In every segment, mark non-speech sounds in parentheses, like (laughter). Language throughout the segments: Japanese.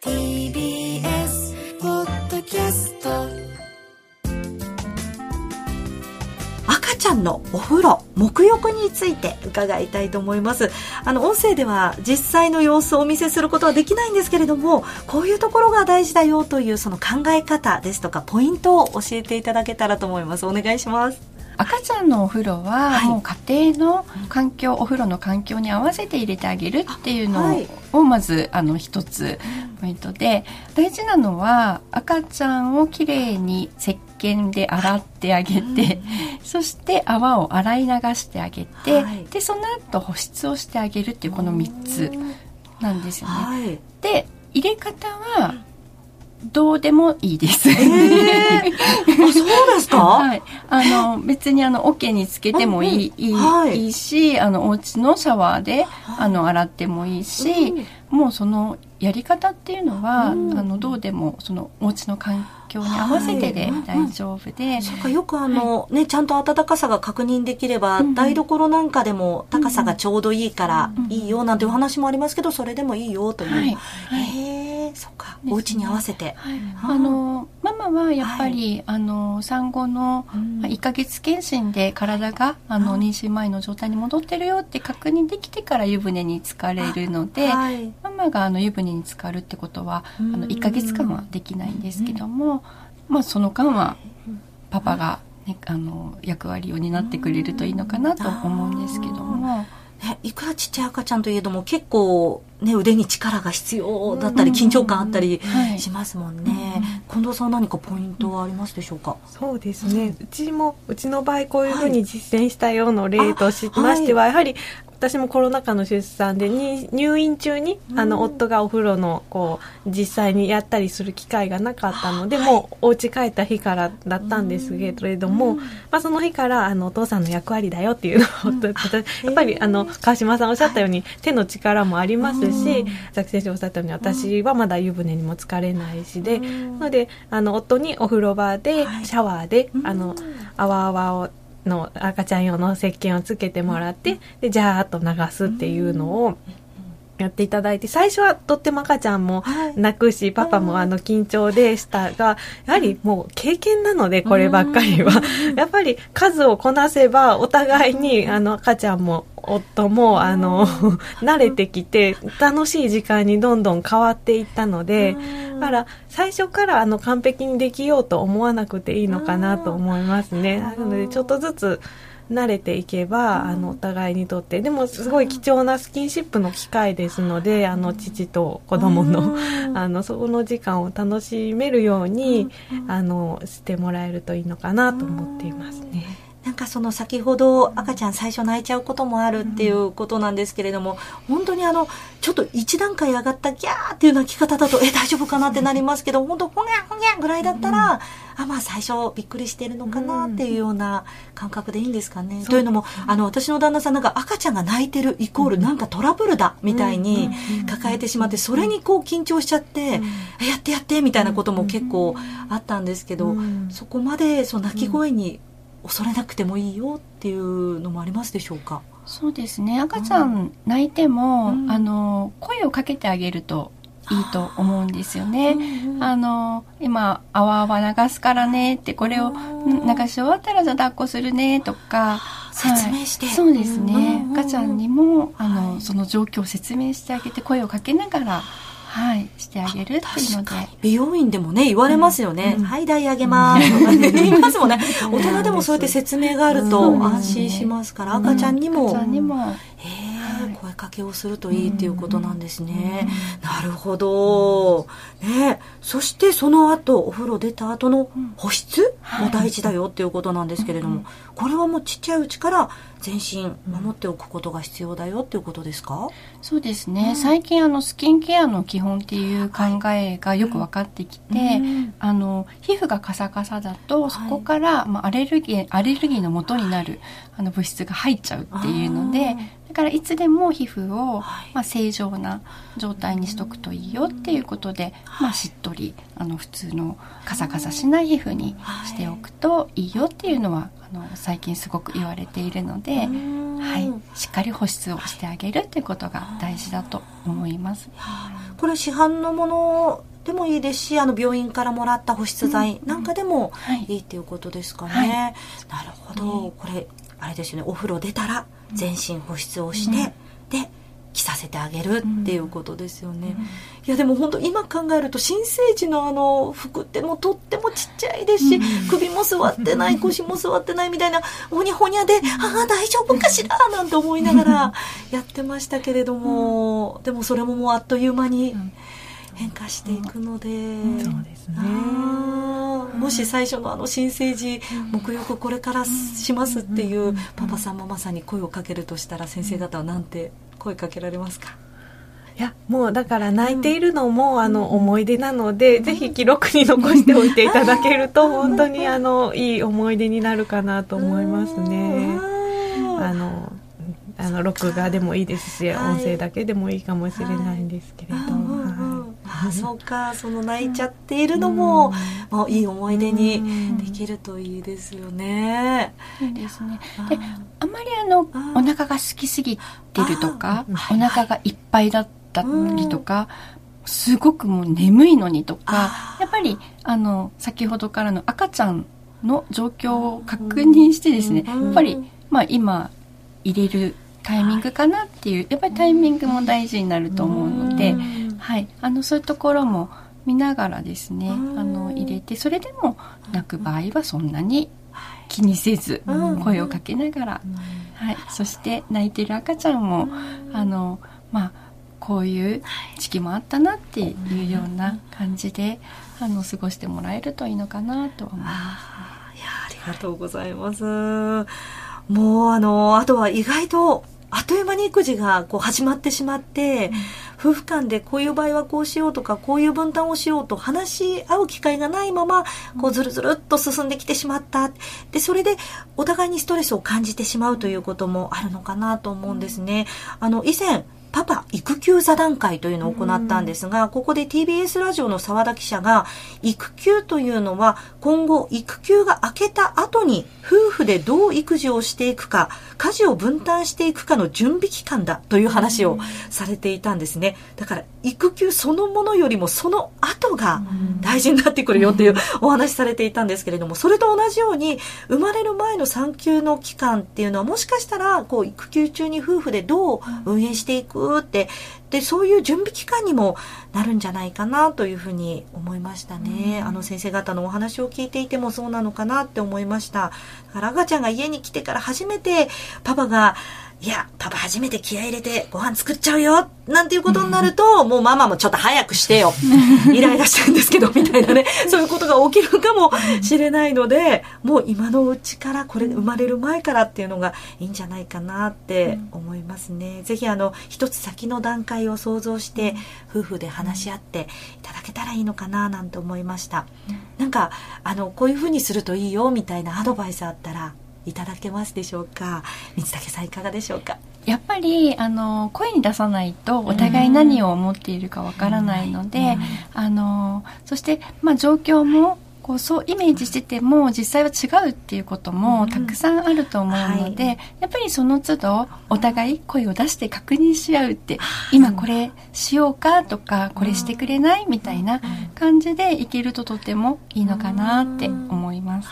TBS ポッドキャスト赤ちゃんのお風呂沐浴について伺いたいと思います。あの音声では実際の様子をお見せすることはできないんですけれどもこういうところが大事だよというその考え方ですとかポイントを教えていただけたらと思います。お願いします。赤ちゃんのお風呂は、もう家庭の環境、お風呂の環境に合わせて入れてあげるっていうのをまずあの一つポイントで大事なのは赤ちゃんをきれいに石鹸で洗ってあげて、そして泡を洗い流してあげて、でその後保湿をしてあげるっていうこの3つなんですよね。で入れ方はどうでもいいです。えー、(laughs) あそうですか？はい。あの別にあの桶につけてもいい、いい、はい、いいし、あのお家のシャワーで、あの洗ってもいいし、うん、もうそのやり方っていうのは、うん、あのどうでもそのお家の環境に合わせてで大丈夫で、はい、そうかよくあの、はい、ねちゃんと暖かさが確認できれば、うん、台所なんかでも高さがちょうどいいからいいよなんていう話もありますけどそれでもいいよという。はい、へえそっか、ね、お家に合わせて。あのママはやっぱり、あの産後の1か月検診で体があの妊娠前の状態に戻ってるよって確認できてから湯船に浸かれるので、ママがあの湯船に浸かるってことはあの1か月間はできないんですけども、まあ、その間はパパが、ね、あの役割を担ってくれるといいのかなと思うんですけども。ね、いくらちっちゃい赤ちゃんといえども結構、ね、腕に力が必要だったり緊張感あったりしますもんね、はい、近藤さん何かポイントはありますでしょうか？そうですね。うちもうちの場合こういうふうに実践したような例としましては、はい、やはり私もコロナ禍の出産でに入院中に、あの夫がお風呂のこう実際にやったりする機会がなかったので、はい、もうお家帰った日からだったんですけれども、まあ、その日からあのお父さんの役割だよっていうのを、(laughs) やっぱりあの川島さんおっしゃったように、手の力もありますし佐々木先生おっしゃったように私はまだ湯船にも浸かれないしで、なのであの夫にお風呂場でシャワーで、あの泡泡をの赤ちゃん用の石鹸をつけてもらって、で、ジャーっと流すっていうのを、やっていただいて、最初はとっても赤ちゃんも泣くし、はい、パパもあの緊張でしたが、やはりもう経験なので、こればっかりは。やっぱり数をこなせば、お互いにあの赤ちゃんも夫もあの (laughs) 慣れてきて、楽しい時間にどんどん変わっていったので、だから最初からあの完璧にできようと思わなくていいのかなと思いますね。なのでちょっとずつ慣れていけば、あのお互いにとって。でもすごい貴重なスキンシップの機会ですのであの父と子供のあのその時間を楽しめるようにあのしてもらえるといいのかなと思っていますね。かその先ほど赤ちゃん最初泣いちゃうこともあるっていうことなんですけれども、本当にあの、ちょっと一段階上がったギャーっていう泣き方だと、え、大丈夫かなってなりますけど、本当ほにゃほにゃぐらいだったら、あ、まあ最初びっくりしてるのかなっていうような感覚でいいんですかね。というのも、あの、私の旦那さんなんか赤ちゃんが泣いてるイコールなんかトラブルだみたいに抱えてしまって、それにこう緊張しちゃって、やってやってみたいなことも結構あったんですけど、そこまでその泣き声に恐れなくてもいいよっていうのもありますでしょうか？そうですね。赤ちゃん泣いても、うん、あの声をかけてあげるといいと思うんですよね。あの今「あわあわ流すからね」ってこれを流し終わったらじゃ抱っこするねとか。説明して、はい、そうですね。赤ちゃんにもあの、はい、その状況を説明してあげて声をかけながらはい、してあげるっていうので。美容院でもね言われますよね、うん、はい台上げます。とか、ね、(laughs) 言いますもんね。大人でもそうやって説明があると安心しますから、赤ちゃんにも、赤ちゃんにも。へえ声かけをするといいっていうことなんですね、なるほど、ね。そしてその後お風呂出た後の保湿も大事だよっていうことなんですけれども、これはもうちっちゃいうちから全身守っておくことが必要だよっていうことですか？そうですね、うん、最近あのスキンケアの基本っていう考えがよく分かってきて、はいうん、あの皮膚がカサカサだとそこから、まあ、アレルギーアレルギーの元になるあの物質が入っちゃうっていうのでだからいつでも皮膚を、まあ、正常な状態にしとくといいよっていうことで、まあ、しっとりあの普通のカサカサしない皮膚にしておくといいよっていうのはあの最近すごく言われているので、はい、しっかり保湿をしてあげるということが大事だと思います。これ市販のものでもいいですしあの病院からもらった保湿剤なんかでもい。いっていうことですかね。はい、なるほど、これあれですよね。お風呂出たら全身保湿をして、で着させてあげるっていうことですよね、うん、いやでも本当今考えると新生児のあの服ってもとってもちっちゃいですし、うん、首も座ってない (laughs) 腰も座ってないみたいなほにゃほにゃで、ああ大丈夫かしら？なんて思いながらやってましたけれども、でもそれももうあっという間に変化していくので、そうですねもし最初のあの新生児沐浴これからしますっていうパパさんママさん。に声をかけるとしたら先生方は何て声かけられますか？いやもうだから泣いているのも、うん、あの思い出なので、うん、ぜひ記録に残しておいていただけると本当にあのいい思い出になるかなと思いますね。あのあの録画でもいいですし、はい、音声だけでもいいかもしれないんですけれど、はいあそうかその泣いちゃっているのも、まあ、いい思い出にできるといいですよね。そうですね。であまりあのお腹が空きすぎてるとかお腹がいっぱいだったりとか、すごくもう眠いのにとかやっぱりあの先ほどからの赤ちゃんの状況を確認してですねやっぱり、まあ、今入れるタイミングかなっていうやっぱりタイミングも大事になると思うので。はい、あのそういうところも見ながらですねあの入れてそれでも泣く場合はそんなに気にせず声をかけながら、はい、そして泣いてる赤ちゃんもあのまあこういう時期もあったなっていうような感じであの過ごしてもらえるといいのかなと思います。いやありがとうございます。もうあのあとは意外とあっという間に育児がこう始まってしまって、夫婦間でこういう場合はこうしようとかこういう分担をしようと話し合う機会がないままこうずるずるっと進んできてしまった。でそれでお互いにストレスを感じてしまうということもあるのかなと思うんですね。あの以前パパ育休座談会というのを行ったんですが、ここで TBS ラジオの澤田記者が、育休というのは今後育休が明けた後に夫婦でどう育児をしていくか、家事を分担していくかの準備期間だという話をされていたんですね。だから育休そのものよりもその後が大事になってくるよというお話されていたんですけれども、それと同じように生まれる前の産休の期間っていうのはもしかしたらこう育休中に夫婦でどう運営していくくって。でそういう準備期間にもなるんじゃないかなというふうに思いましたね、うん、あの先生方のお話を聞いていてもそうなのかなって思いましただから赤ちゃんが家に来てから初めてパパがいや、パパ初めて気合入れてご飯作っちゃうよなんていうことになると、もうママもちょっと早くしてよ (laughs) イライラしてるんですけど、みたいなね、(laughs) そういうことが起きるかもしれないので、もう今のうちから、これ生まれる前からっていうのがいいんじゃないかなって思いますね。ぜひあの、一つ先の段階を想像して、夫婦で話し合っていただけたらいいのかななんて思いました。なんか、あの、こういうふうにするといいよみたいなアドバイスあったら、いただけますでしょうか？三竹さんいかがでしょうか？やっぱりあの声に出さないとお互い何を思っているかわからないので、あのそして、まあ、状況もこうそうイメージしてても実際は違うっていうこともたくさんあると思うので、うんはい、やっぱりその都度お互い声を出して確認し合うって今これしようかとかこれしてくれないみたいな感じでいけるととてもいいのかなって思います。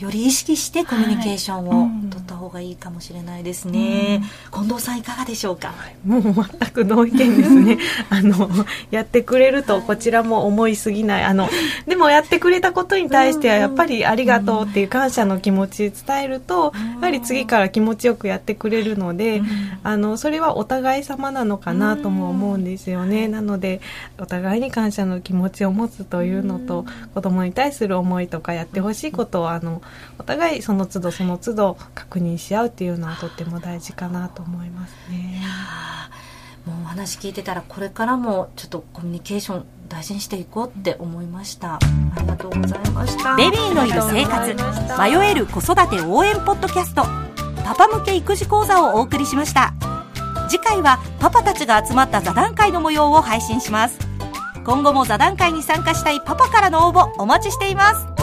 より意識してコミュニケーションを取った方がいいかもしれないですね、うん、近藤さんいかがでしょうか、もう全く同意見ですね。(laughs) あのやってくれるとこちらも思いすぎない。あのでもやってくれたことに対してはやっぱりありがとうっていう感謝の気持ち伝えるとやはり次から気持ちよくやってくれるのであのそれはお互い様なのかなとも思うんですよね。なのでお互いに感謝の気持ちを持つというのと子供に対する思いとかやってほしいことをあのお互いその都度その都度確認し合うっていうのはとっても大事かなと思いますね。もうお話聞いてたらこれからもちょっとコミュニケーション大事にしていこうって思いました。ありがとうございました。ベビーのいる生活迷える子育て応援ポッドキャストパパ向け育児講座をお送りしました。次回はパパたちが集まった座談会の模様を配信します。今後も座談会に参加したいパパからの応募お待ちしています